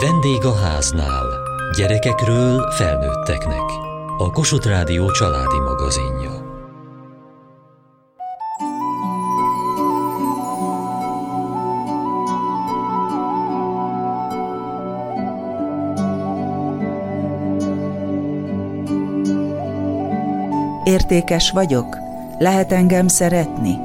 Vendég a háznál. Gyerekekről felnőtteknek. A Kossuth Rádió családi magazinja. Értékes vagyok? Lehet engem szeretni?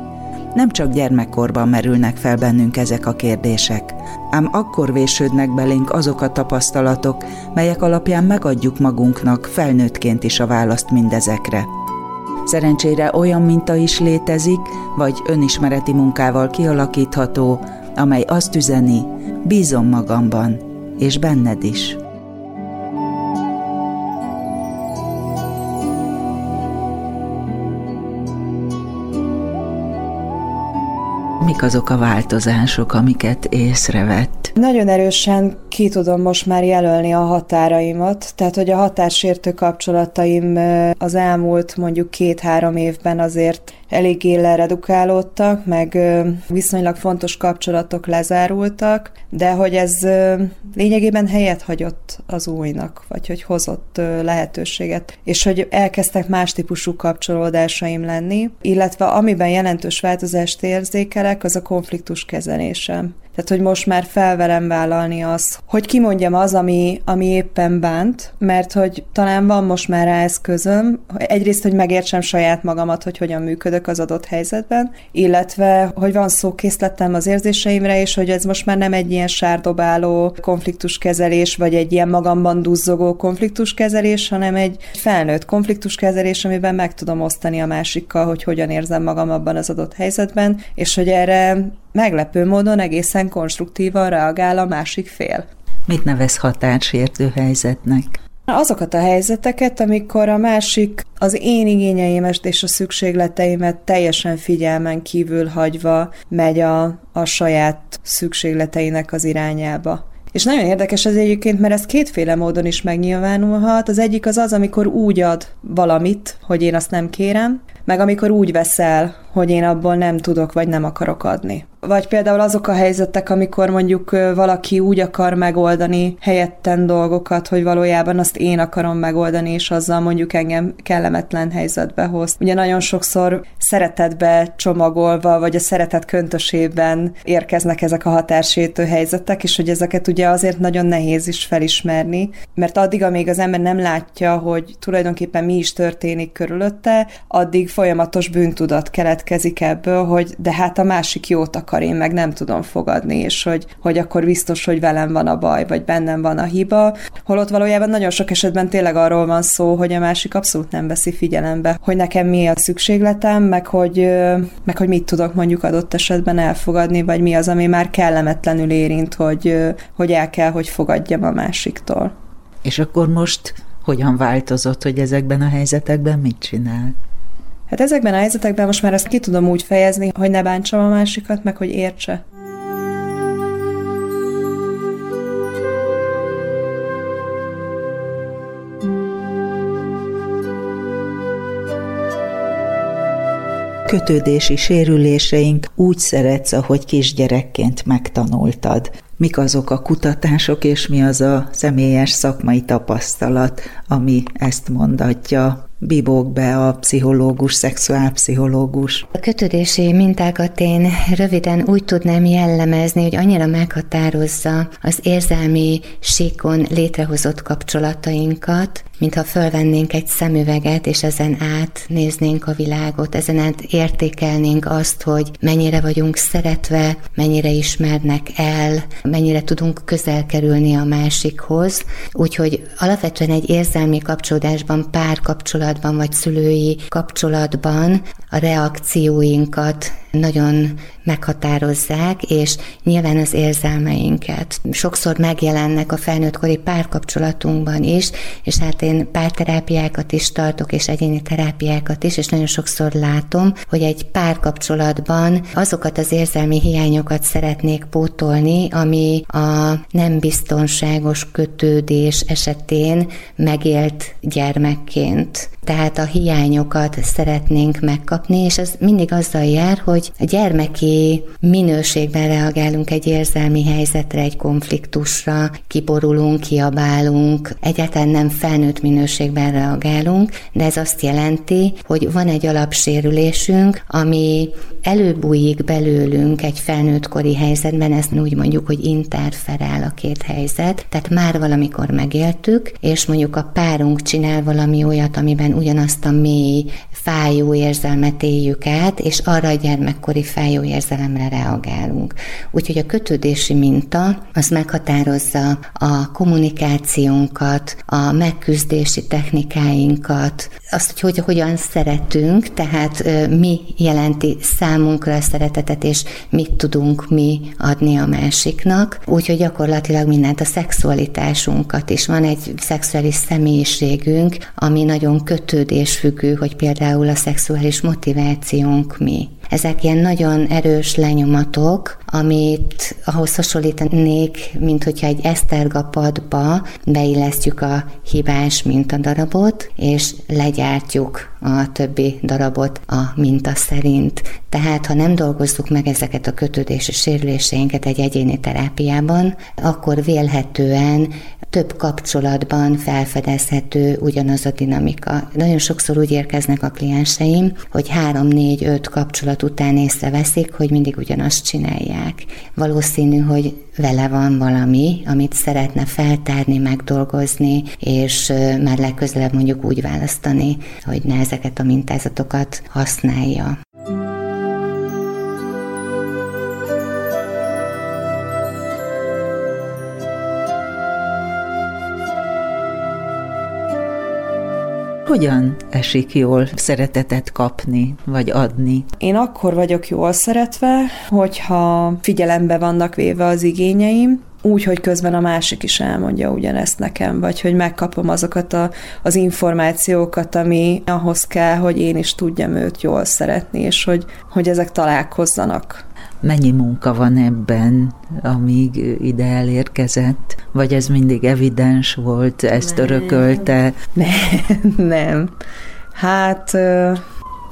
Nem csak gyermekkorban merülnek fel bennünk ezek a kérdések, ám akkor vésődnek belénk azok a tapasztalatok, melyek alapján megadjuk magunknak felnőttként is a választ mindezekre. Szerencsére olyan minta is létezik, vagy önismereti munkával kialakítható, amely azt üzeni, bízom magamban, és benned is. Mik azok a változások, amiket Nagyon erősen ki tudom most már jelölni a határaimat, tehát hogy a határsértő kapcsolataim az elmúlt mondjuk két-három évben azért eléggé leredukálódtak, meg viszonylag fontos kapcsolatok lezárultak, de hogy ez lényegében helyet hagyott az újnak, vagy hogy hozott lehetőséget, és hogy elkezdtek más típusú kapcsolódásaim lenni, illetve amiben jelentős változást érzékelek, az a konfliktus kezelésem. Tehát, hogy most már felverem vállalni azt, hogy kimondjam az, ami, ami éppen bánt, mert hogy talán van most már rá eszközöm, egyrészt, hogy megértsem saját magamat, hogy hogyan működök az adott helyzetben, illetve, hogy van szó készletem az érzéseimre, és hogy ez most már nem egy ilyen sárdobáló konfliktuskezelés, vagy egy ilyen magamban duzzogó konfliktuskezelés, hanem egy felnőtt konfliktuskezelés, amiben meg tudom osztani a másikkal, hogy hogyan érzem magam abban az adott helyzetben, és hogy erre meglepő módon egészen konstruktívan reagál a másik fél. Mit nevez határsértő helyzetnek? Azokat a helyzeteket, amikor a másik az én igényeimet és a szükségleteimet teljesen figyelmen kívül hagyva megy a, a saját szükségleteinek az irányába. És nagyon érdekes ez egyébként, mert ez kétféle módon is megnyilvánulhat. Az egyik az az, amikor úgy ad valamit, hogy én azt nem kérem, meg amikor úgy veszel, hogy én abból nem tudok, vagy nem akarok adni. Vagy például azok a helyzetek, amikor mondjuk valaki úgy akar megoldani helyetten dolgokat, hogy valójában azt én akarom megoldani, és azzal mondjuk engem kellemetlen helyzetbe hoz. Ugye nagyon sokszor szeretetbe csomagolva, vagy a szeretet köntösében érkeznek ezek a határsétő helyzetek, és hogy ezeket ugye azért nagyon nehéz is felismerni, mert addig, amíg az ember nem látja, hogy tulajdonképpen mi is történik körülötte, addig folyamatos bűntudat keletkezik ebből, hogy de hát a másik jót akar, én meg nem tudom fogadni, és hogy, hogy akkor biztos, hogy velem van a baj, vagy bennem van a hiba. Holott valójában nagyon sok esetben tényleg arról van szó, hogy a másik abszolút nem veszi figyelembe, hogy nekem mi a szükségletem, meg hogy, meg hogy mit tudok mondjuk adott esetben elfogadni, vagy mi az, ami már kellemetlenül érint, hogy, hogy el kell, hogy fogadjam a másiktól. És akkor most hogyan változott, hogy ezekben a helyzetekben mit csinál? Hát ezekben a helyzetekben most már ezt ki tudom úgy fejezni, hogy ne bántsam a másikat, meg hogy értse. kötődési sérüléseink úgy szeretsz, ahogy kisgyerekként megtanultad. Mik azok a kutatások, és mi az a személyes szakmai tapasztalat, ami ezt mondatja bibók be a pszichológus, szexuálpszichológus. A kötődési mintákat én röviden úgy tudnám jellemezni, hogy annyira meghatározza az érzelmi síkon létrehozott kapcsolatainkat, mintha fölvennénk egy szemüveget, és ezen át néznénk a világot, ezen át értékelnénk azt, hogy mennyire vagyunk szeretve, mennyire ismernek el, mennyire tudunk közel kerülni a másikhoz. Úgyhogy alapvetően egy érzelmi kapcsolódásban, párkapcsolatban vagy szülői kapcsolatban a reakcióinkat nagyon meghatározzák, és nyilván az érzelmeinket. Sokszor megjelennek a felnőttkori párkapcsolatunkban is, és hát én párterápiákat is tartok, és egyéni terápiákat is, és nagyon sokszor látom, hogy egy párkapcsolatban azokat az érzelmi hiányokat szeretnék pótolni, ami a nem biztonságos kötődés esetén megélt gyermekként. Tehát a hiányokat szeretnénk megkapni, és ez mindig azzal jár, hogy a gyermeki minőségben reagálunk egy érzelmi helyzetre, egy konfliktusra, kiborulunk, kiabálunk, egyáltalán nem felnőtt minőségben reagálunk, de ez azt jelenti, hogy van egy alapsérülésünk, ami előbújik belőlünk egy felnőttkori helyzetben, ezt úgy mondjuk, hogy interferál a két helyzet, tehát már valamikor megéltük, és mondjuk a párunk csinál valami olyat, amiben ugyanazt a mély, fájó érzelmet éljük át, és arra a gyermekkori fájó érzelemre reagálunk. Úgyhogy a kötődési minta az meghatározza a kommunikációnkat, a megküzdési technikáinkat, azt, hogy hogyan szeretünk, tehát mi jelenti számunkra a szeretetet, és mit tudunk mi adni a másiknak. Úgyhogy gyakorlatilag mindent, a szexualitásunkat is. Van egy szexuális személyiségünk, ami nagyon kötődésfüggő, hogy például a szexuális motivációnk mi. Ezek ilyen nagyon erős lenyomatok, amit ahhoz hasonlítanék, mint hogyha egy esztergapadba beillesztjük a hibás mintadarabot, és legyártjuk a többi darabot a minta szerint. Tehát, ha nem dolgozzuk meg ezeket a kötődési sérüléseinket egy egyéni terápiában, akkor vélhetően több kapcsolatban felfedezhető ugyanaz a dinamika. Nagyon sokszor úgy érkeznek a klienseim, hogy három, négy, kapcsolat után észreveszik, hogy mindig ugyanazt csinálják. Valószínű, hogy vele van valami, amit szeretne feltárni, megdolgozni, és már legközelebb mondjuk úgy választani, hogy ne ezeket a mintázatokat használja. Hogyan esik jól szeretetet kapni, vagy adni? Én akkor vagyok jól szeretve, hogyha figyelembe vannak véve az igényeim, úgy, hogy közben a másik is elmondja ugyanezt nekem, vagy hogy megkapom azokat a, az információkat, ami ahhoz kell, hogy én is tudjam őt jól szeretni, és hogy, hogy ezek találkozzanak. Mennyi munka van ebben, amíg ide elérkezett? Vagy ez mindig evidens volt, ezt nem. örökölte? Nem, nem. Hát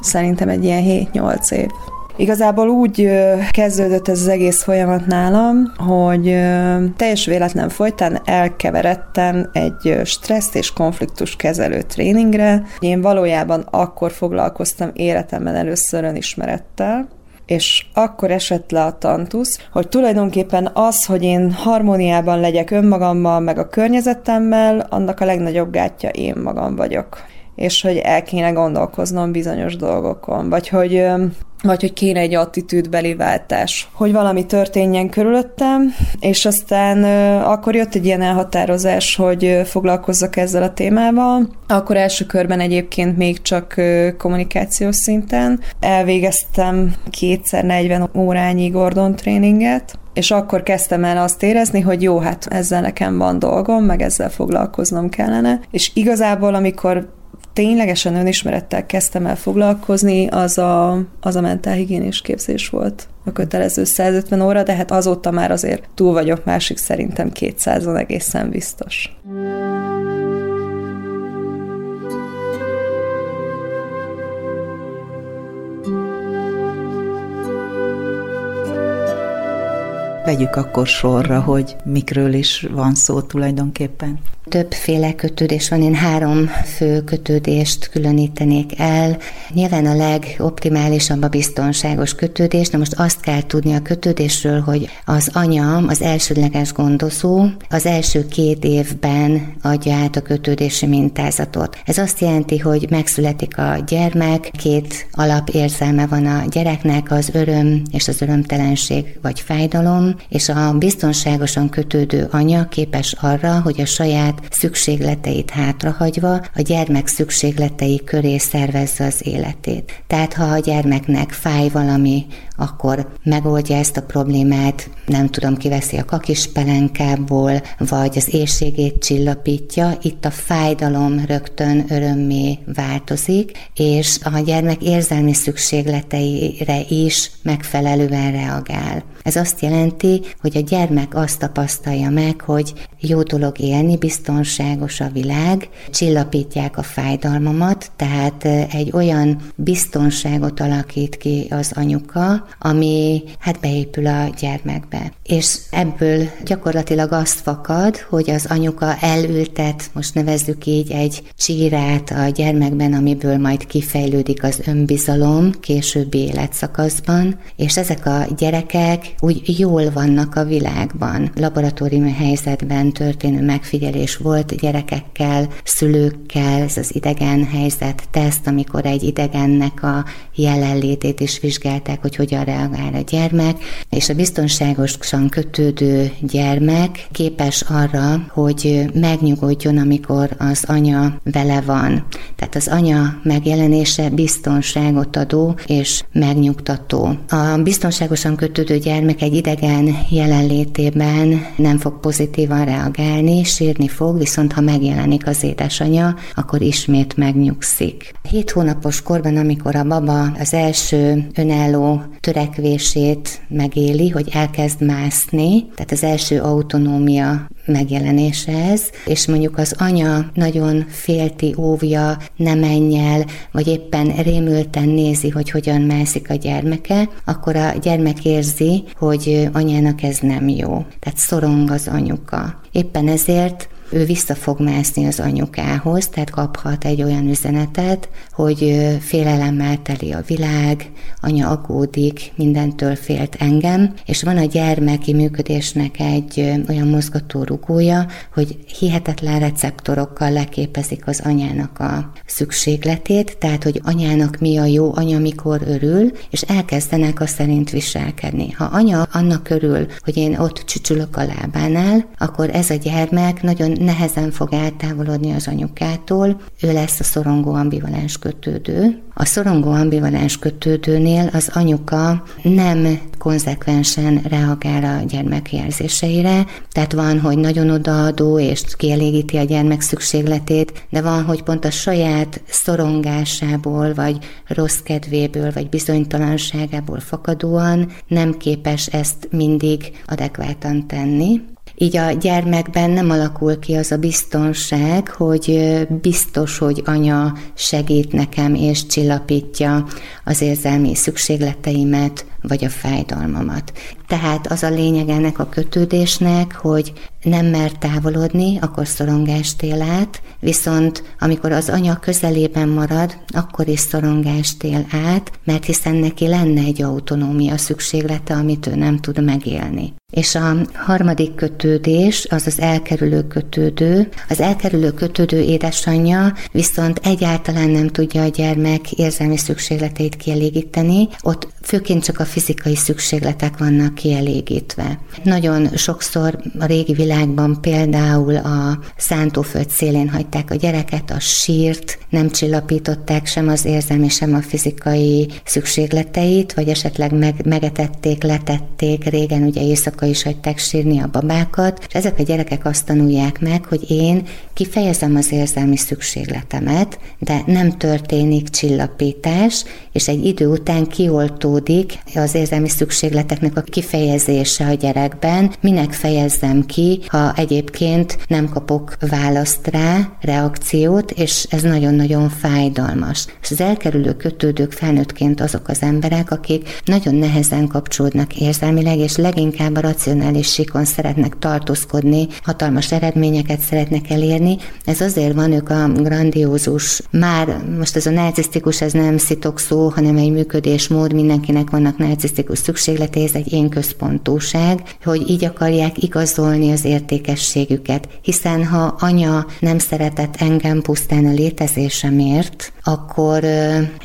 szerintem egy ilyen 7-8 év. Igazából úgy kezdődött ez az egész folyamat nálam, hogy teljes véletlen folytán elkeveredtem egy stressz és konfliktus kezelő tréningre. Én valójában akkor foglalkoztam életemben először önismerettel, és akkor esett le a tantusz, hogy tulajdonképpen az, hogy én harmóniában legyek önmagammal, meg a környezetemmel, annak a legnagyobb gátja én magam vagyok és hogy el kéne gondolkoznom bizonyos dolgokon, vagy hogy vagy hogy kéne egy attitűdbeli váltás, hogy valami történjen körülöttem, és aztán akkor jött egy ilyen elhatározás, hogy foglalkozzak ezzel a témával. Akkor első körben egyébként még csak kommunikációs szinten. Elvégeztem kétszer 40 órányi Gordon tréninget, és akkor kezdtem el azt érezni, hogy jó, hát ezzel nekem van dolgom, meg ezzel foglalkoznom kellene. És igazából, amikor ténylegesen önismerettel kezdtem el foglalkozni, az a, az a mentálhigiénés képzés volt a kötelező 150 óra, de hát azóta már azért túl vagyok másik szerintem 200-on egészen biztos. Vegyük akkor sorra, hogy mikről is van szó tulajdonképpen. Többféle kötődés van, én három fő kötődést különítenék el. Nyilván a legoptimálisabb a biztonságos kötődés, de most azt kell tudni a kötődésről, hogy az anya, az elsődleges gondozó az első két évben adja át a kötődési mintázatot. Ez azt jelenti, hogy megszületik a gyermek, két alapérzelme van a gyereknek, az öröm és az örömtelenség vagy fájdalom, és a biztonságosan kötődő anya képes arra, hogy a saját szükségleteit hátrahagyva a gyermek szükségletei köré szervezze az életét. Tehát ha a gyermeknek fáj valami akkor megoldja ezt a problémát, nem tudom, kiveszi a kakispelenkából, vagy az éjségét csillapítja, itt a fájdalom rögtön örömmé változik, és a gyermek érzelmi szükségleteire is megfelelően reagál. Ez azt jelenti, hogy a gyermek azt tapasztalja meg, hogy jó dolog élni, biztonságos a világ, csillapítják a fájdalmamat, tehát egy olyan biztonságot alakít ki az anyuka, ami hát beépül a gyermekbe. És ebből gyakorlatilag azt fakad, hogy az anyuka elültet, most nevezzük így egy csírát a gyermekben, amiből majd kifejlődik az önbizalom későbbi életszakaszban, és ezek a gyerekek úgy jól vannak a világban. Laboratóriumi helyzetben történő megfigyelés volt gyerekekkel, szülőkkel, ez az idegen helyzet teszt, amikor egy idegennek a jelenlétét is vizsgálták, hogy hogyan reagál a gyermek, és a biztonságosan kötődő gyermek képes arra, hogy megnyugodjon, amikor az anya vele van. Tehát az anya megjelenése biztonságot adó és megnyugtató. A biztonságosan kötődő gyermek egy idegen jelenlétében nem fog pozitívan reagálni, sírni fog, viszont ha megjelenik az édesanyja, akkor ismét megnyugszik. Hét hónapos korban, amikor a baba az első önálló törekvését megéli, hogy elkezd mászni, tehát az első autonómia megjelenése ez, és mondjuk az anya nagyon félti, óvja, nem menj el, vagy éppen rémülten nézi, hogy hogyan mászik a gyermeke, akkor a gyermek érzi, hogy anyának ez nem jó. Tehát szorong az anyuka. Éppen ezért ő vissza fog mászni az anyukához, tehát kaphat egy olyan üzenetet, hogy félelemmel teli a világ, anya aggódik, mindentől félt engem, és van a gyermeki működésnek egy olyan mozgató rugója, hogy hihetetlen receptorokkal leképezik az anyának a szükségletét, tehát hogy anyának mi a jó, anya mikor örül, és elkezdenek azt szerint viselkedni. Ha anya annak örül, hogy én ott csücsülök a lábánál, akkor ez a gyermek nagyon nehezen fog eltávolodni az anyukától, ő lesz a szorongó ambivalens kötődő. A szorongó ambivalens kötődőnél az anyuka nem konzekvensen reagál a gyermek jelzéseire, tehát van, hogy nagyon odaadó és kielégíti a gyermek szükségletét, de van, hogy pont a saját szorongásából, vagy rossz kedvéből, vagy bizonytalanságából fakadóan nem képes ezt mindig adekvátan tenni. Így a gyermekben nem alakul ki az a biztonság, hogy biztos, hogy anya segít nekem és csillapítja az érzelmi szükségleteimet, vagy a fájdalmamat. Tehát az a lényeg ennek a kötődésnek, hogy nem mer távolodni, akkor szorongást él át, viszont amikor az anya közelében marad, akkor is szorongást él át, mert hiszen neki lenne egy autonómia szükséglete, amit ő nem tud megélni. És a harmadik kötődés az az elkerülő kötődő. Az elkerülő kötődő édesanyja viszont egyáltalán nem tudja a gyermek érzelmi szükségleteit kielégíteni, ott főként csak a fizikai szükségletek vannak kielégítve. Nagyon sokszor a régi világban például a szántóföld szélén hagyták a gyereket, a sírt, nem csillapították sem az érzelmi, sem a fizikai szükségleteit, vagy esetleg meg, megetették, letették, régen ugye éjszaka is hagyták sírni a babákat, és ezek a gyerekek azt tanulják meg, hogy én kifejezem az érzelmi szükségletemet, de nem történik csillapítás, és egy idő után kioltódik az érzelmi szükségleteknek a kifejezése a gyerekben, minek fejezzem ki, ha egyébként nem kapok választ rá, reakciót, és ez nagyon-nagyon fájdalmas. És az elkerülő kötődők felnőttként azok az emberek, akik nagyon nehezen kapcsolódnak érzelmileg, és leginkább a racionális síkon szeretnek tartózkodni, hatalmas eredményeket szeretnek elérni. Ez azért van, ők a grandiózus, már most ez a narcisztikus, ez nem szitok szó, hanem egy működésmód, mindenkinek vannak narcisztikus szükségletei, ez egy én központúság, hogy így akarják igazolni az értékességüket, hiszen ha anya nem szeretett engem pusztán a létezésemért, akkor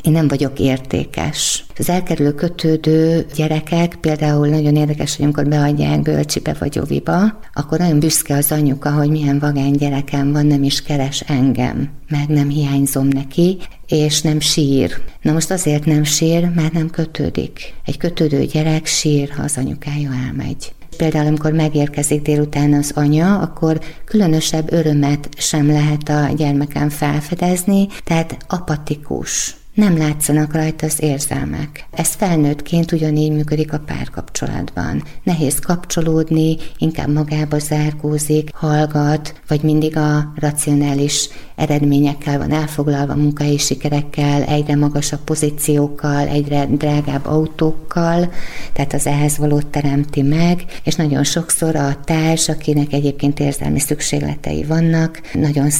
én nem vagyok értékes. Az elkerülő kötődő gyerekek például nagyon érdekes, hogy amikor beadják bölcsibe vagy oviba, akkor nagyon büszke az anyuka, hogy milyen vagány gyerekem van, nem is keres engem meg nem hiányzom neki, és nem sír. Na most azért nem sír, mert nem kötődik. Egy kötődő gyerek sír, ha az anyukája elmegy. Például, amikor megérkezik délután az anya, akkor különösebb örömet sem lehet a gyermeken felfedezni, tehát apatikus nem látszanak rajta az érzelmek. Ez felnőttként ugyanígy működik a párkapcsolatban. Nehéz kapcsolódni, inkább magába zárkózik, hallgat, vagy mindig a racionális eredményekkel van elfoglalva, munkai sikerekkel, egyre magasabb pozíciókkal, egyre drágább autókkal, tehát az ehhez valót teremti meg, és nagyon sokszor a társ, akinek egyébként érzelmi szükségletei vannak, nagyon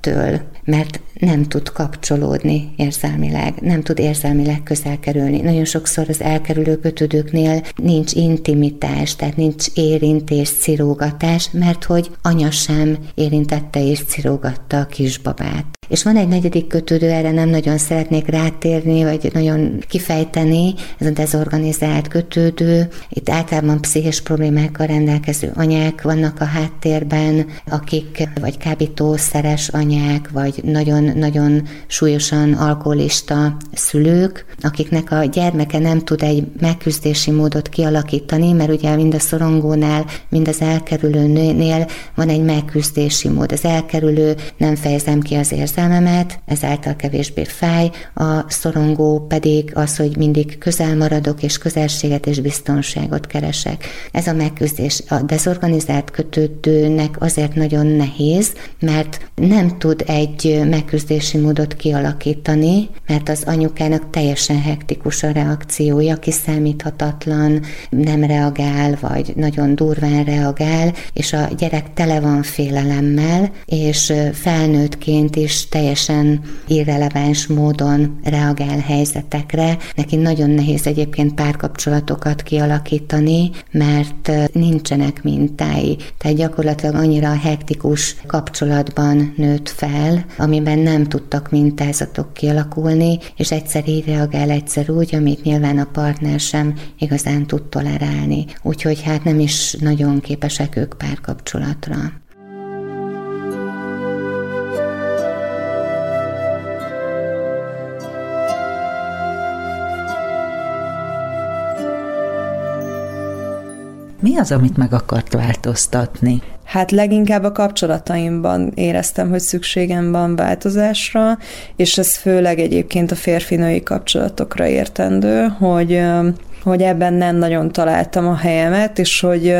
szenvedettől, mert nem tud kapcsolódni érzelmileg, nem tud érzelmileg közel kerülni. Nagyon sokszor az elkerülő kötődőknél nincs intimitás, tehát nincs érintés, cirógatás, mert hogy anya sem érintette és cirógatta a kisbabát. És van egy negyedik kötődő, erre nem nagyon szeretnék rátérni, vagy nagyon kifejteni, ez a dezorganizált kötődő. Itt általában pszichés problémákkal rendelkező anyák vannak a háttérben, akik vagy kábítószeres anyák, vagy nagyon-nagyon súlyosan alkoholista szülők, akiknek a gyermeke nem tud egy megküzdési módot kialakítani, mert ugye mind a szorongónál, mind az elkerülőnél van egy megküzdési mód. Az elkerülő nem fejezem ki az érzelmemet, ezáltal kevésbé fáj, a szorongó pedig az, hogy mindig közel maradok, és közelséget és biztonságot keresek. Ez a megküzdés a dezorganizált kötődőnek azért nagyon nehéz, mert nem tud egy megküzdési módot kialakítani, mert az anyukának teljesen hektikus a reakciója, kiszámíthatatlan, nem reagál, vagy nagyon durván reagál, és a gyerek tele van félelemmel, és felnőttként is teljesen irreleváns módon reagál helyzetekre. Neki nagyon nehéz egyébként párkapcsolatokat kialakítani, mert nincsenek mintái. Tehát gyakorlatilag annyira hektikus kapcsolatban nőtt fel, amiben nem tudtak mintázatok kialakulni, és egyszer így reagál, egyszer úgy, amit nyilván a partner sem igazán tud tolerálni. Úgyhogy hát nem is nagyon képesek ők párkapcsolatra. Mi az, amit meg akart változtatni? Hát leginkább a kapcsolataimban éreztem, hogy szükségem van változásra, és ez főleg egyébként a férfinői kapcsolatokra értendő, hogy hogy ebben nem nagyon találtam a helyemet, és hogy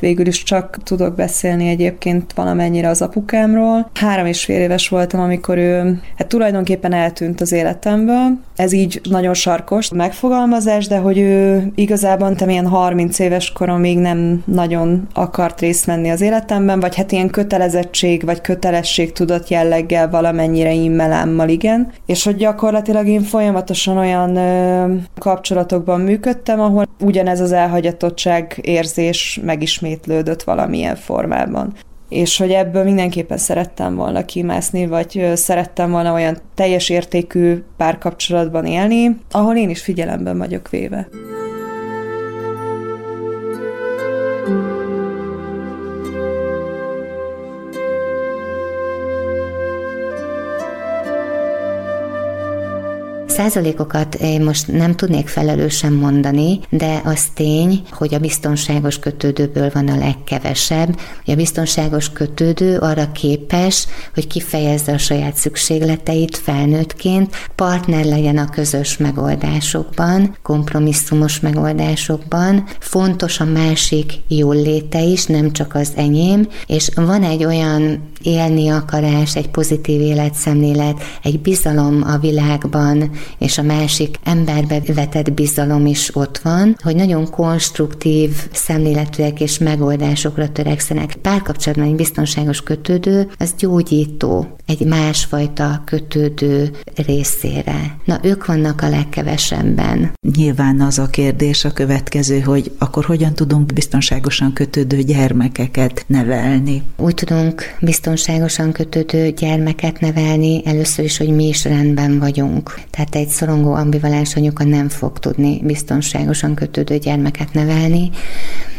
végül is csak tudok beszélni egyébként valamennyire az apukámról. Három és fél éves voltam, amikor ő hát tulajdonképpen eltűnt az életemből. Ez így nagyon sarkos megfogalmazás, de hogy ő igazából te ilyen 30 éves koromig nem nagyon akart részt venni az életemben, vagy hát ilyen kötelezettség, vagy kötelesség tudott jelleggel valamennyire immelámmal, igen. És hogy gyakorlatilag én folyamatosan olyan ö, kapcsolatokban működtem, működtem, ahol ugyanez az elhagyatottság érzés megismétlődött valamilyen formában és hogy ebből mindenképpen szerettem volna kimászni, vagy szerettem volna olyan teljes értékű párkapcsolatban élni, ahol én is figyelemben vagyok véve. Százalékokat én most nem tudnék felelősen mondani, de az tény, hogy a biztonságos kötődőből van a legkevesebb. A biztonságos kötődő arra képes, hogy kifejezze a saját szükségleteit felnőttként, partner legyen a közös megoldásokban, kompromisszumos megoldásokban, fontos a másik jól léte is, nem csak az enyém, és van egy olyan élni akarás, egy pozitív életszemlélet, egy bizalom a világban, és a másik emberbe vetett bizalom is ott van, hogy nagyon konstruktív szemléletűek és megoldásokra törekszenek. Párkapcsolatban egy biztonságos kötődő, az gyógyító egy másfajta kötődő részére. Na, ők vannak a legkevesebben. Nyilván az a kérdés a következő, hogy akkor hogyan tudunk biztonságosan kötődő gyermekeket nevelni? Úgy tudunk biztonságosan kötődő gyermeket nevelni, először is, hogy mi is rendben vagyunk. Tehát egy szorongó ambivalens anyuka nem fog tudni biztonságosan kötődő gyermeket nevelni,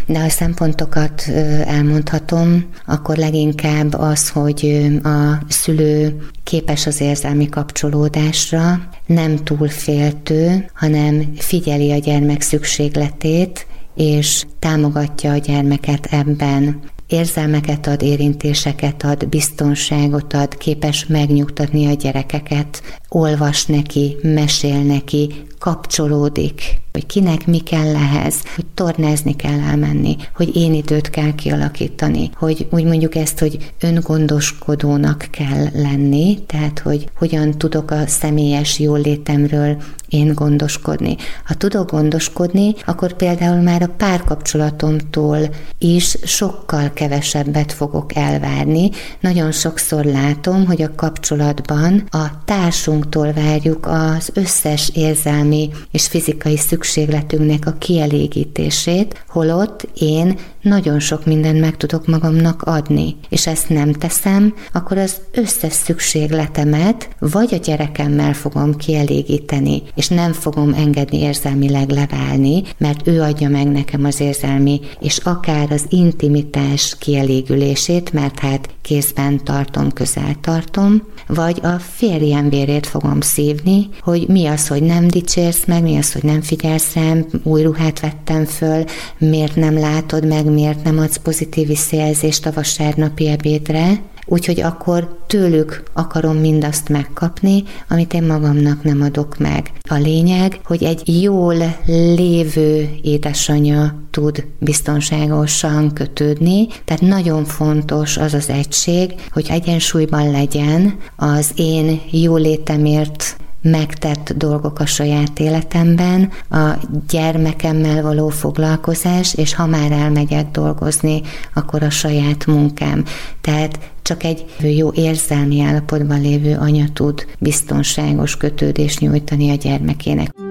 de a szempontokat elmondhatom, akkor leginkább az, hogy a szülő képes az érzelmi kapcsolódásra, nem túl féltő, hanem figyeli a gyermek szükségletét, és támogatja a gyermeket ebben érzelmeket ad, érintéseket ad, biztonságot ad, képes megnyugtatni a gyerekeket, olvas neki, mesél neki, kapcsolódik, hogy kinek mi kell ehhez, hogy tornázni kell elmenni, hogy én időt kell kialakítani, hogy úgy mondjuk ezt, hogy öngondoskodónak kell lenni, tehát hogy hogyan tudok a személyes jólétemről én gondoskodni. Ha tudok gondoskodni, akkor például már a párkapcsolatomtól is sokkal kevesebbet fogok elvárni. Nagyon sokszor látom, hogy a kapcsolatban a társunktól várjuk az összes érzelmi és fizikai szükségletünknek a kielégítését, holott én nagyon sok mindent meg tudok magamnak adni, és ezt nem teszem, akkor az összes szükségletemet vagy a gyerekemmel fogom kielégíteni, és nem fogom engedni érzelmileg leválni, mert ő adja meg nekem az érzelmi, és akár az intimitás kielégülését, mert hát kézben tartom, közel tartom, vagy a férjem vérét fogom szívni, hogy mi az, hogy nem dicsérsz meg, mi az, hogy nem figyelsz rám, új ruhát vettem föl, miért nem látod meg, miért nem adsz pozitív visszajelzést a vasárnapi ebédre, úgyhogy akkor tőlük akarom mindazt megkapni, amit én magamnak nem adok meg. A lényeg, hogy egy jól lévő édesanyja tud biztonságosan kötődni, tehát nagyon fontos az az egység, hogy egyensúlyban legyen az én jólétemért megtett dolgok a saját életemben, a gyermekemmel való foglalkozás, és ha már elmegyek dolgozni, akkor a saját munkám. Tehát csak egy jó érzelmi állapotban lévő anya tud biztonságos kötődést nyújtani a gyermekének.